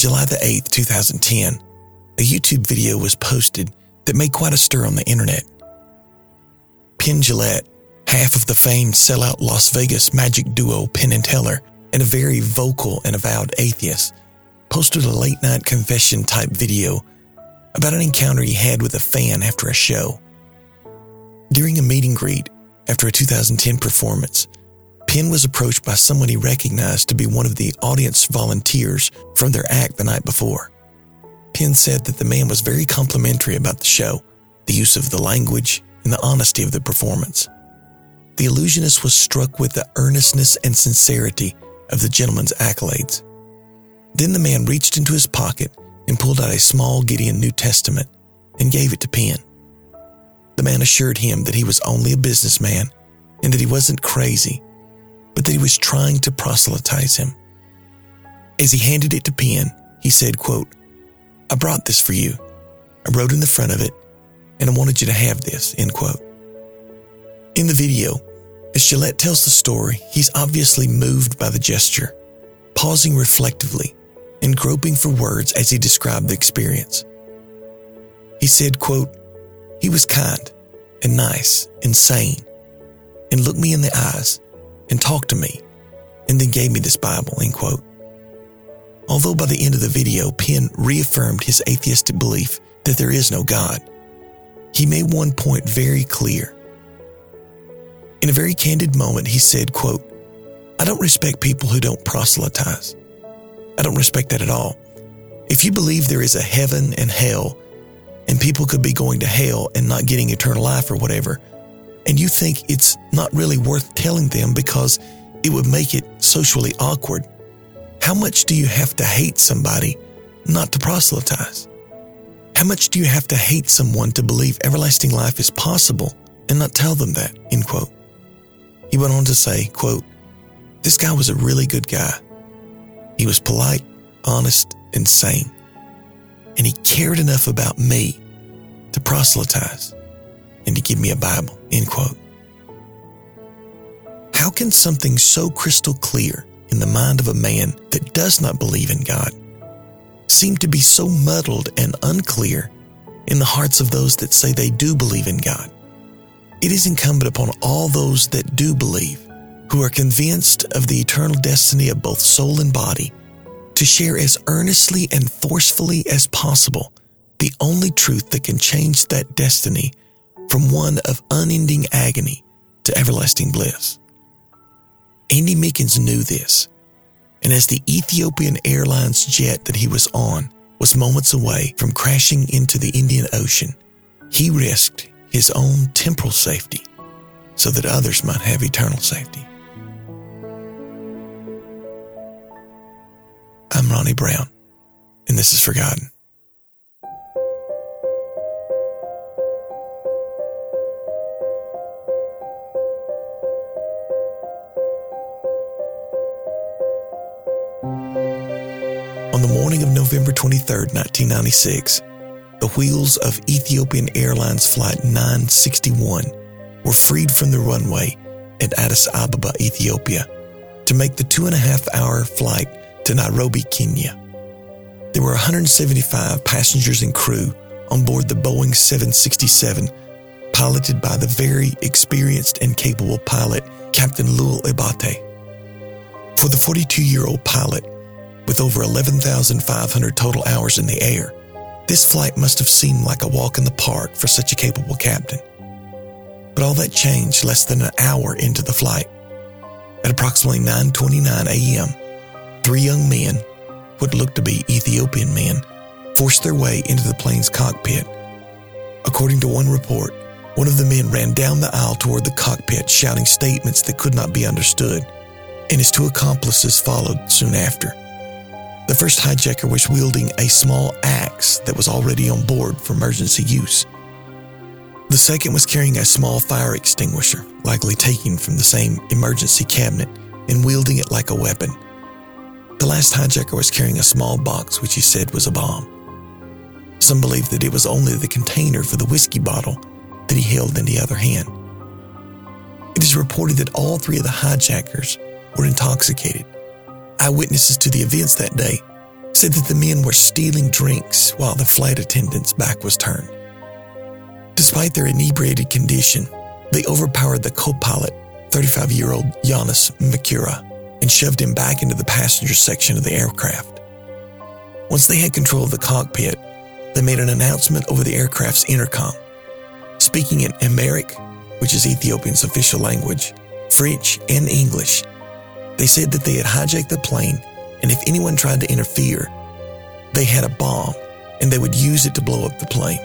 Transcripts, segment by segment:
July the 8th, 2010, a YouTube video was posted that made quite a stir on the internet. Penn Jillette, half of the famed sellout Las Vegas magic duo Penn and Teller, and a very vocal and avowed atheist, posted a late night confession type video about an encounter he had with a fan after a show. During a meet and greet after a 2010 performance, Penn was approached by someone he recognized to be one of the audience volunteers from their act the night before. Penn said that the man was very complimentary about the show, the use of the language, and the honesty of the performance. The illusionist was struck with the earnestness and sincerity of the gentleman's accolades. Then the man reached into his pocket and pulled out a small Gideon New Testament and gave it to Penn. The man assured him that he was only a businessman and that he wasn't crazy, but that he was trying to proselytize him. As he handed it to Penn, he said, quote, I brought this for you. I wrote in the front of it, and I wanted you to have this, end quote. In the video, as Jillette tells the story, he's obviously moved by the gesture, pausing reflectively and groping for words as he described the experience. He said, quote, He was kind and nice and sane and looked me in the eyes and talked to me and then gave me this Bible, end quote. Although by the end of the video, Penn reaffirmed his atheistic belief that there is no God, he made one point very clear. In a very candid moment, he said, quote, I don't respect people who don't proselytize. I don't respect that at all. If you believe there is a heaven and hell, and people could be going to hell and not getting eternal life or whatever, and you think it's not really worth telling them because it would make it socially awkward, how much do you have to hate somebody not to proselytize? How much do you have to hate someone to believe everlasting life is possible and not tell them that? End quote. He went on to say, quote, This guy was a really good guy. He was polite, honest, and sane. And he cared enough about me to proselytize and to give me a Bible. End quote. How can something so crystal clear in the mind of a man that does not believe in God seem to be so muddled and unclear in the hearts of those that say they do believe in God? It is incumbent upon all those that do believe who are convinced of the eternal destiny of both soul and body, to share as earnestly and forcefully as possible the only truth that can change that destiny from one of unending agony to everlasting bliss. Andy Meekins knew this, and as the Ethiopian Airlines jet that he was on was moments away from crashing into the Indian Ocean, he risked his own temporal safety so that others might have eternal safety. I'm Ronnie Brown, and this is Forgotten. November 23, 1996, the wheels of Ethiopian Airlines Flight 961 were freed from the runway at Addis Ababa, Ethiopia, to make the two and a half hour flight to Nairobi, Kenya. There were 175 passengers and crew on board the Boeing 767, piloted by the very experienced and capable pilot, Captain Leul Abate. For the 42 year old pilot, with over 11,500 total hours in the air, this flight must have seemed like a walk in the park for such a capable captain. But all that changed less than an hour into the flight. At approximately 9:29 a.m., three young men, what looked to be Ethiopian men, forced their way into the plane's cockpit. According to one report, one of the men ran down the aisle toward the cockpit shouting statements that could not be understood, and his two accomplices followed soon after. The first hijacker was wielding a small axe that was already on board for emergency use. The second was carrying a small fire extinguisher, likely taken from the same emergency cabinet, and wielding it like a weapon. The last hijacker was carrying a small box which he said was a bomb. Some believe that it was only the container for the whiskey bottle that he held in the other hand. It is reported that all three of the hijackers were intoxicated. Eyewitnesses to the events that day said that the men were stealing drinks while the flight attendant's back was turned. Despite their inebriated condition, they overpowered the co pilot, 35 year old Yonas Mekuria, and shoved him back into the passenger section of the aircraft. Once they had control of the cockpit, they made an announcement over the aircraft's intercom. Speaking in Amharic, which is Ethiopian's official language, French, and English, they said that they had hijacked the plane, and if anyone tried to interfere, they had a bomb and they would use it to blow up the plane.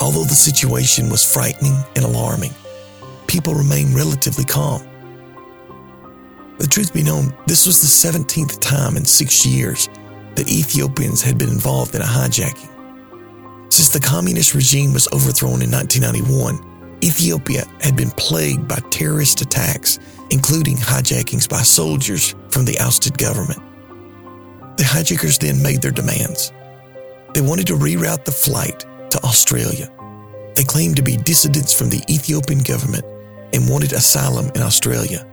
Although the situation was frightening and alarming, people remained relatively calm. The truth be known, this was the 17th time in six years that Ethiopians had been involved in a hijacking. Since the communist regime was overthrown in 1991, Ethiopia had been plagued by terrorist attacks, including hijackings by soldiers from the ousted government. The hijackers then made their demands. They wanted to reroute the flight to Australia. They claimed to be dissidents from the Ethiopian government and wanted asylum in Australia.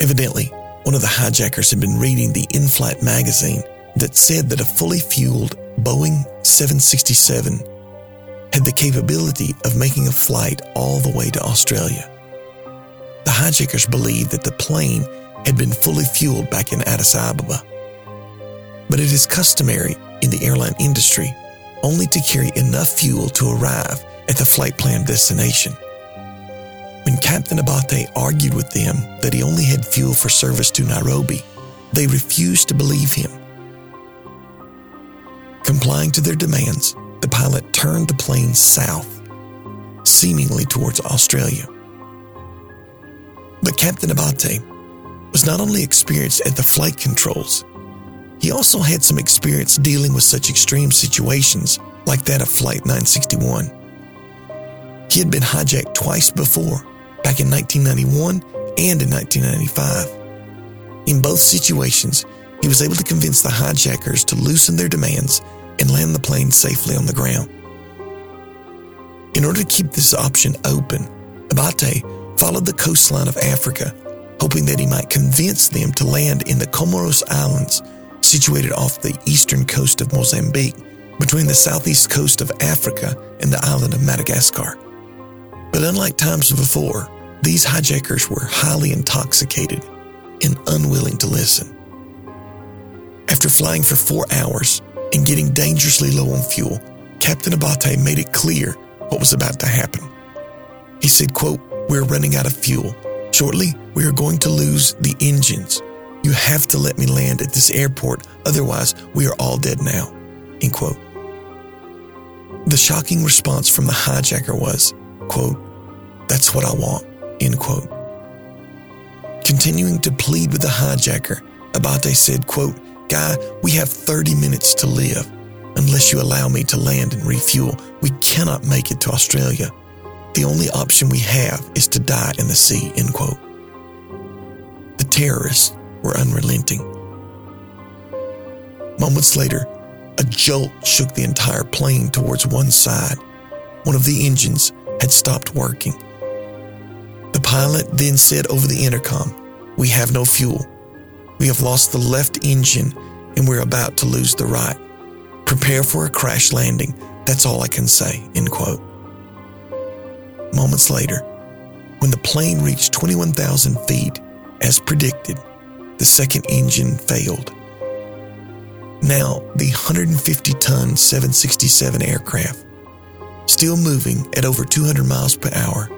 Evidently, one of the hijackers had been reading the in flight magazine that said that a fully fueled Boeing 767 had the capability of making a flight all the way to Australia. Hijackers believed that the plane had been fully fueled back in Addis Ababa. But it is customary in the airline industry only to carry enough fuel to arrive at the flight plan destination. When Captain Abate argued with them that he only had fuel for service to Nairobi, they refused to believe him. Complying to their demands, the pilot turned the plane south, seemingly towards Australia. But Captain Abate was not only experienced at the flight controls, he also had some experience dealing with such extreme situations like that of Flight 961. He had been hijacked twice before, back in 1991 and in 1995. In both situations, he was able to convince the hijackers to loosen their demands and land the plane safely on the ground. In order to keep this option open, Abate followed the coastline of Africa, hoping that he might convince them to land in the Comoros Islands situated off the eastern coast of Mozambique, between the southeast coast of Africa and the island of Madagascar. But unlike times before, these hijackers were highly intoxicated and unwilling to listen. After flying for four hours and getting dangerously low on fuel, Captain Abate made it clear what was about to happen. He said, quote, We're running out of fuel. Shortly, we are going to lose the engines. You have to let me land at this airport, otherwise, we are all dead now. End quote. The shocking response from the hijacker was, quote, That's what I want, end quote. Continuing to plead with the hijacker, Abate said, quote, Guy, we have 30 minutes to live. Unless you allow me to land and refuel, we cannot make it to Australia. The only option we have is to die in the sea, end quote. The terrorists were unrelenting. Moments later, a jolt shook the entire plane towards one side. One of the engines had stopped working. The pilot then said over the intercom, We have no fuel. We have lost the left engine and we're about to lose the right. Prepare for a crash landing. That's all I can say. End quote. Moments later, when the plane reached 21,000 feet, as predicted, the second engine failed. Now, the 150 ton 767 aircraft, still moving at over 200 miles per hour,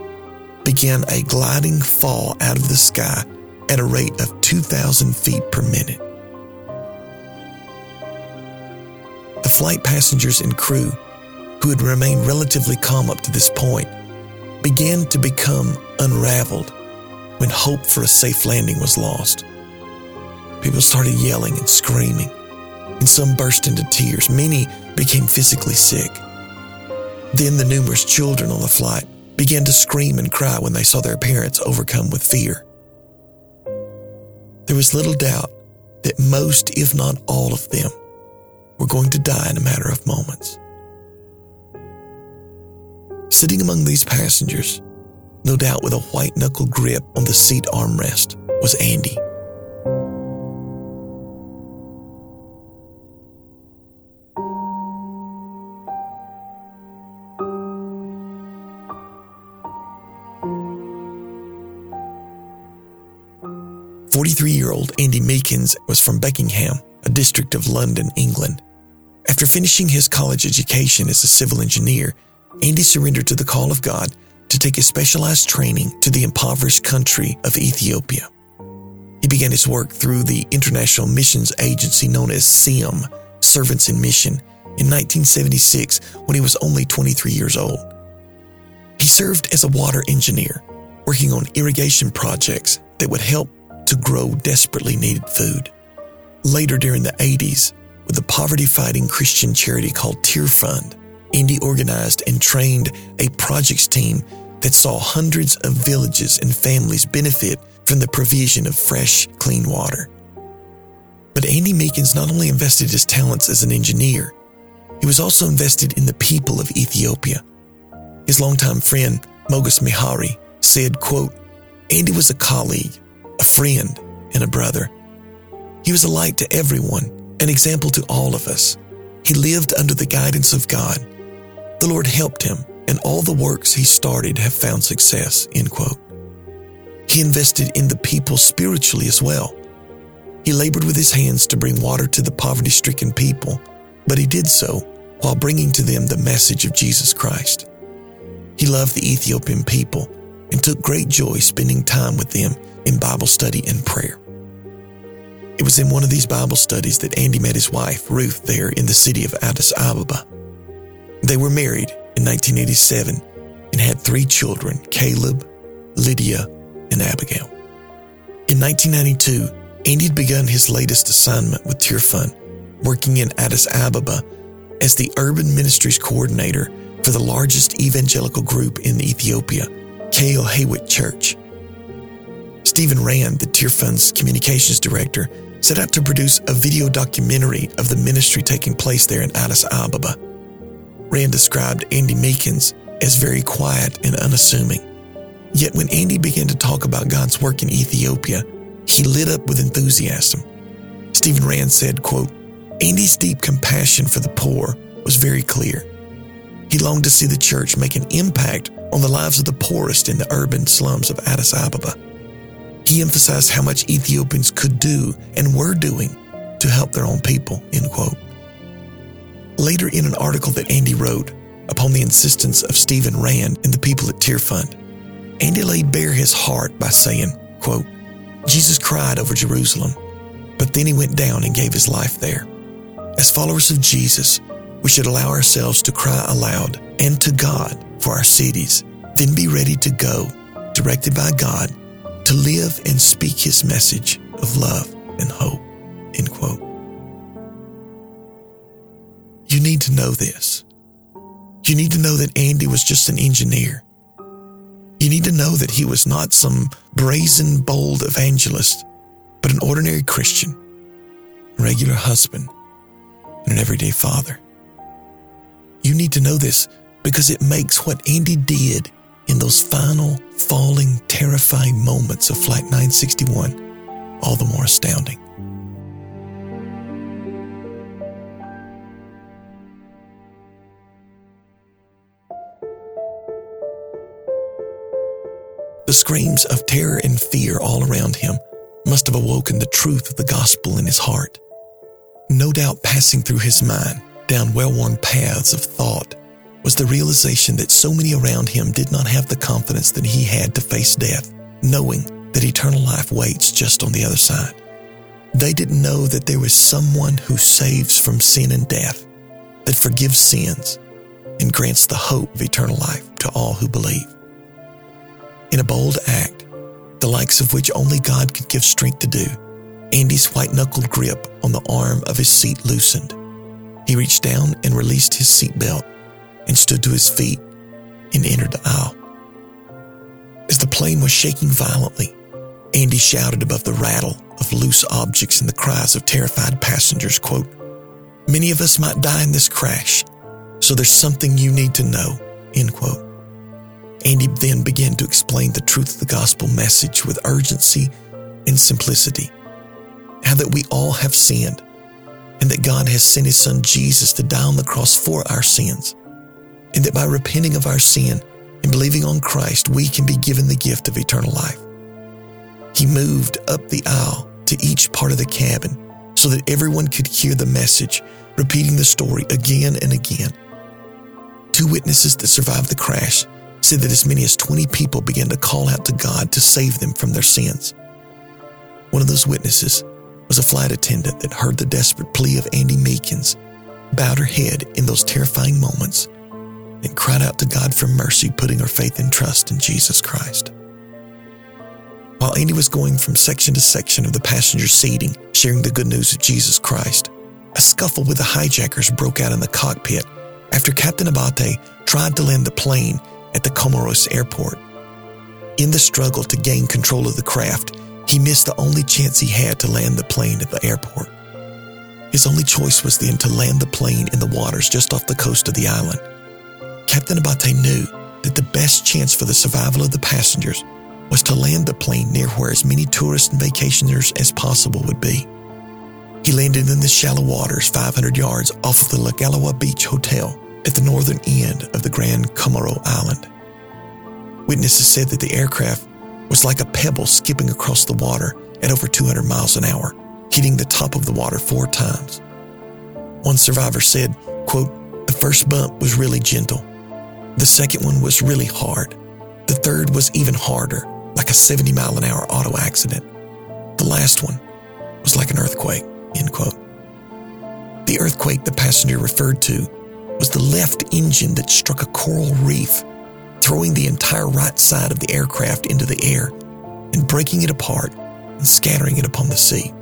began a gliding fall out of the sky at a rate of 2,000 feet per minute. The flight passengers and crew, who had remained relatively calm up to this point, began to become unraveled when hope for a safe landing was lost. People started yelling and screaming, and some burst into tears. Many became physically sick. Then the numerous children on the flight began to scream and cry when they saw their parents overcome with fear. There was little doubt that most, if not all of them, were going to die in a matter of moments sitting among these passengers, no doubt with a white knuckle grip on the seat armrest, was Andy. Forty-three-year-old Andy Meekins was from Beckenham, a district of London, England. After finishing his college education as a civil engineer, Andy surrendered to the call of God to take a specialized training to the impoverished country of Ethiopia. He began his work through the international missions agency known as SIM, Servants in Mission, in 1976 when he was only 23 years old. He served as a water engineer, working on irrigation projects that would help to grow desperately needed food. Later during the 80s, with a poverty fighting Christian charity called Tear Fund, Andy organized and trained a projects team that saw hundreds of villages and families benefit from the provision of fresh, clean water. But Andy Meekins not only invested his talents as an engineer, he was also invested in the people of Ethiopia. His longtime friend, Mogus Mihari, said, quote, Andy was a colleague, a friend, and a brother. He was a light to everyone, an example to all of us. He lived under the guidance of God. The Lord helped him and all the works he started have found success, end quote. He invested in the people spiritually as well. He labored with his hands to bring water to the poverty stricken people, but he did so while bringing to them the message of Jesus Christ. He loved the Ethiopian people and took great joy spending time with them in Bible study and prayer. It was in one of these Bible studies that Andy met his wife, Ruth, there in the city of Addis Ababa. They were married in 1987 and had three children Caleb, Lydia, and Abigail. In 1992, Andy had begun his latest assignment with Tear Fund, working in Addis Ababa as the urban ministries coordinator for the largest evangelical group in Ethiopia, Kale Heywet Church. Stephen Rand, the Tear Fund's communications director, set out to produce a video documentary of the ministry taking place there in Addis Ababa. Rand described Andy Meekins as very quiet and unassuming. Yet when Andy began to talk about God's work in Ethiopia, he lit up with enthusiasm. Stephen Rand said, quote, Andy's deep compassion for the poor was very clear. He longed to see the church make an impact on the lives of the poorest in the urban slums of Addis Ababa. He emphasized how much Ethiopians could do and were doing to help their own people, end quote. Later, in an article that Andy wrote, upon the insistence of Stephen Rand and the people at Tear Fund, Andy laid bare his heart by saying, quote, Jesus cried over Jerusalem, but then he went down and gave his life there. As followers of Jesus, we should allow ourselves to cry aloud and to God for our cities, then be ready to go, directed by God, to live and speak his message of love and hope. End quote. You need to know this. You need to know that Andy was just an engineer. You need to know that he was not some brazen, bold evangelist, but an ordinary Christian, a regular husband, and an everyday father. You need to know this because it makes what Andy did in those final, falling, terrifying moments of Flight 961 all the more astounding. Screams of terror and fear all around him must have awoken the truth of the gospel in his heart. No doubt passing through his mind down well worn paths of thought was the realization that so many around him did not have the confidence that he had to face death, knowing that eternal life waits just on the other side. They didn't know that there was someone who saves from sin and death, that forgives sins, and grants the hope of eternal life to all who believe. In a bold act, the likes of which only God could give strength to do, Andy's white knuckled grip on the arm of his seat loosened. He reached down and released his seatbelt and stood to his feet and entered the aisle. As the plane was shaking violently, Andy shouted above the rattle of loose objects and the cries of terrified passengers, quote, Many of us might die in this crash, so there's something you need to know, end quote. Andy then began to explain the truth of the gospel message with urgency and simplicity. How that we all have sinned, and that God has sent his son Jesus to die on the cross for our sins and that by repenting of our sin and believing on Christ, we can be given the gift of eternal life. He moved up the aisle to each part of the cabin so that everyone could hear the message, repeating the story again and again. Two witnesses that survived the crash said that as many as 20 people began to call out to God to save them from their sins. One of those witnesses was a flight attendant that heard the desperate plea of Andy Meekins, bowed her head in those terrifying moments, and cried out to God for mercy, putting her faith and trust in Jesus Christ. While Andy was going from section to section of the passenger seating, sharing the good news of Jesus Christ, a scuffle with the hijackers broke out in the cockpit after Captain Abate tried to land the plane at the Comoros airport. In the struggle to gain control of the craft, he missed the only chance he had to land the plane at the airport. His only choice was then to land the plane in the waters just off the coast of the island. Captain Abate knew that the best chance for the survival of the passengers was to land the plane near where as many tourists and vacationers as possible would be. He landed in the shallow waters 500 yards off of the La Galawa Beach Hotel at the northern end of the Grand Comoro Island. Witnesses said that the aircraft was like a pebble skipping across the water at over 200 miles an hour, hitting the top of the water four times. One survivor said, quote, the first bump was really gentle. The second one was really hard. The third was even harder, like a 70 mile an hour auto accident. The last one was like an earthquake, end quote. The earthquake the passenger referred to was the left engine that struck a coral reef, throwing the entire right side of the aircraft into the air and breaking it apart and scattering it upon the sea.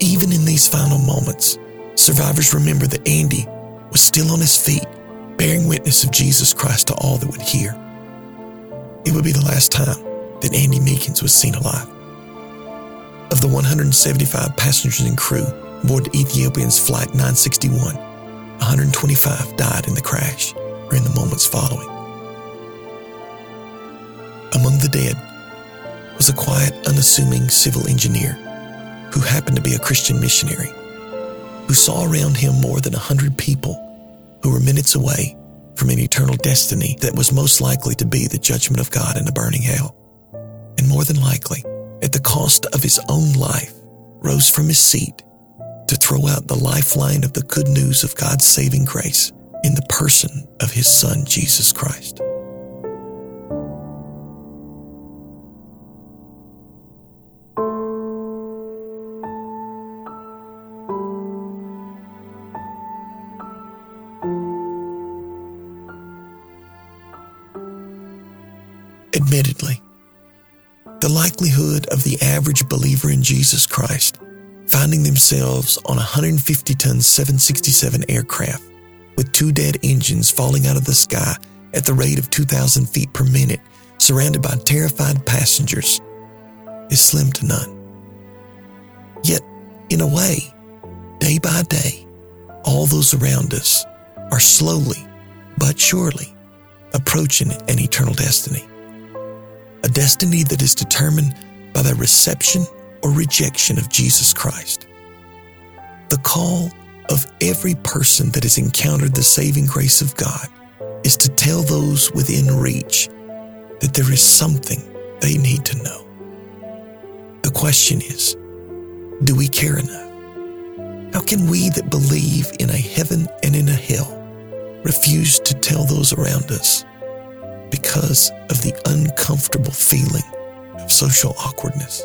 Even in these final moments, survivors remember that Andy was still on his feet, bearing witness of Jesus Christ to all that would hear. It would be the last time that Andy Meekins was seen alive. Of the 175 passengers and crew aboard Ethiopian's Flight 961, 125 died in the crash or in the moments following. Among the dead was a quiet, unassuming civil engineer who happened to be a Christian missionary who saw around him more than a hundred people who were minutes away from an eternal destiny that was most likely to be the judgment of God in a burning hell. And more than likely, at the cost of his own life, rose from his seat to throw out the lifeline of the good news of God's saving grace in the person of his son, Jesus Christ. Admittedly, the likelihood of the average believer in Jesus Christ finding themselves on a 150 ton 767 aircraft with two dead engines falling out of the sky at the rate of 2,000 feet per minute, surrounded by terrified passengers, is slim to none. Yet, in a way, day by day, all those around us are slowly but surely approaching an eternal destiny. A destiny that is determined by the reception or rejection of Jesus Christ. The call of every person that has encountered the saving grace of God is to tell those within reach that there is something they need to know. The question is do we care enough? How can we that believe in a heaven and in a hell refuse to tell those around us because of the uncomfortable feeling of social awkwardness?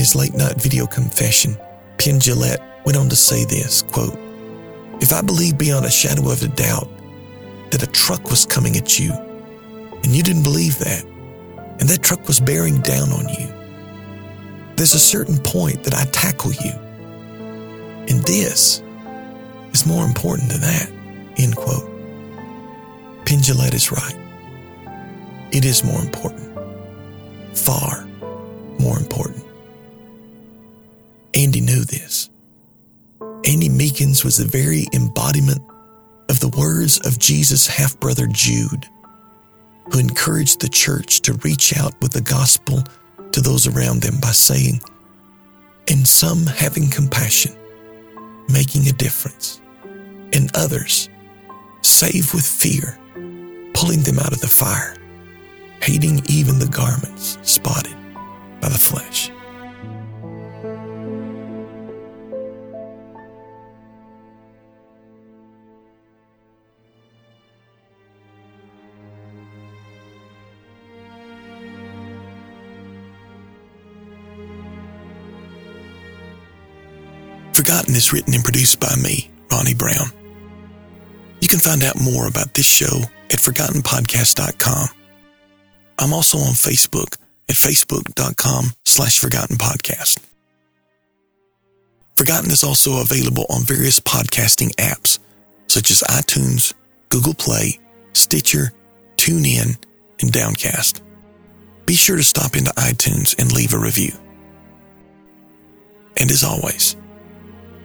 His late night video confession, Penn Jillette went on to say this quote, If I believe beyond a shadow of a doubt that a truck was coming at you, and you didn't believe that, and that truck was bearing down on you, there's a certain point that I tackle you. And this is more important than that. End quote. Penn Jillette is right. It is more important. Far more important. Andy knew this. Andy Meekins was the very embodiment of the words of Jesus' half brother Jude, who encouraged the church to reach out with the gospel to those around them by saying, and some having compassion, making a difference, and others save with fear, pulling them out of the fire. hating even the garments spotted by the flesh. Forgotten is written and produced by me, Ronnie Brown. You can find out more about this show at ForgottenPodcast.com. I'm also on Facebook at Facebook.com slash Forgotten Podcast. Forgotten is also available on various podcasting apps such as iTunes, Google Play, Stitcher, TuneIn, and Downcast. Be sure to stop into iTunes and leave a review. And as always,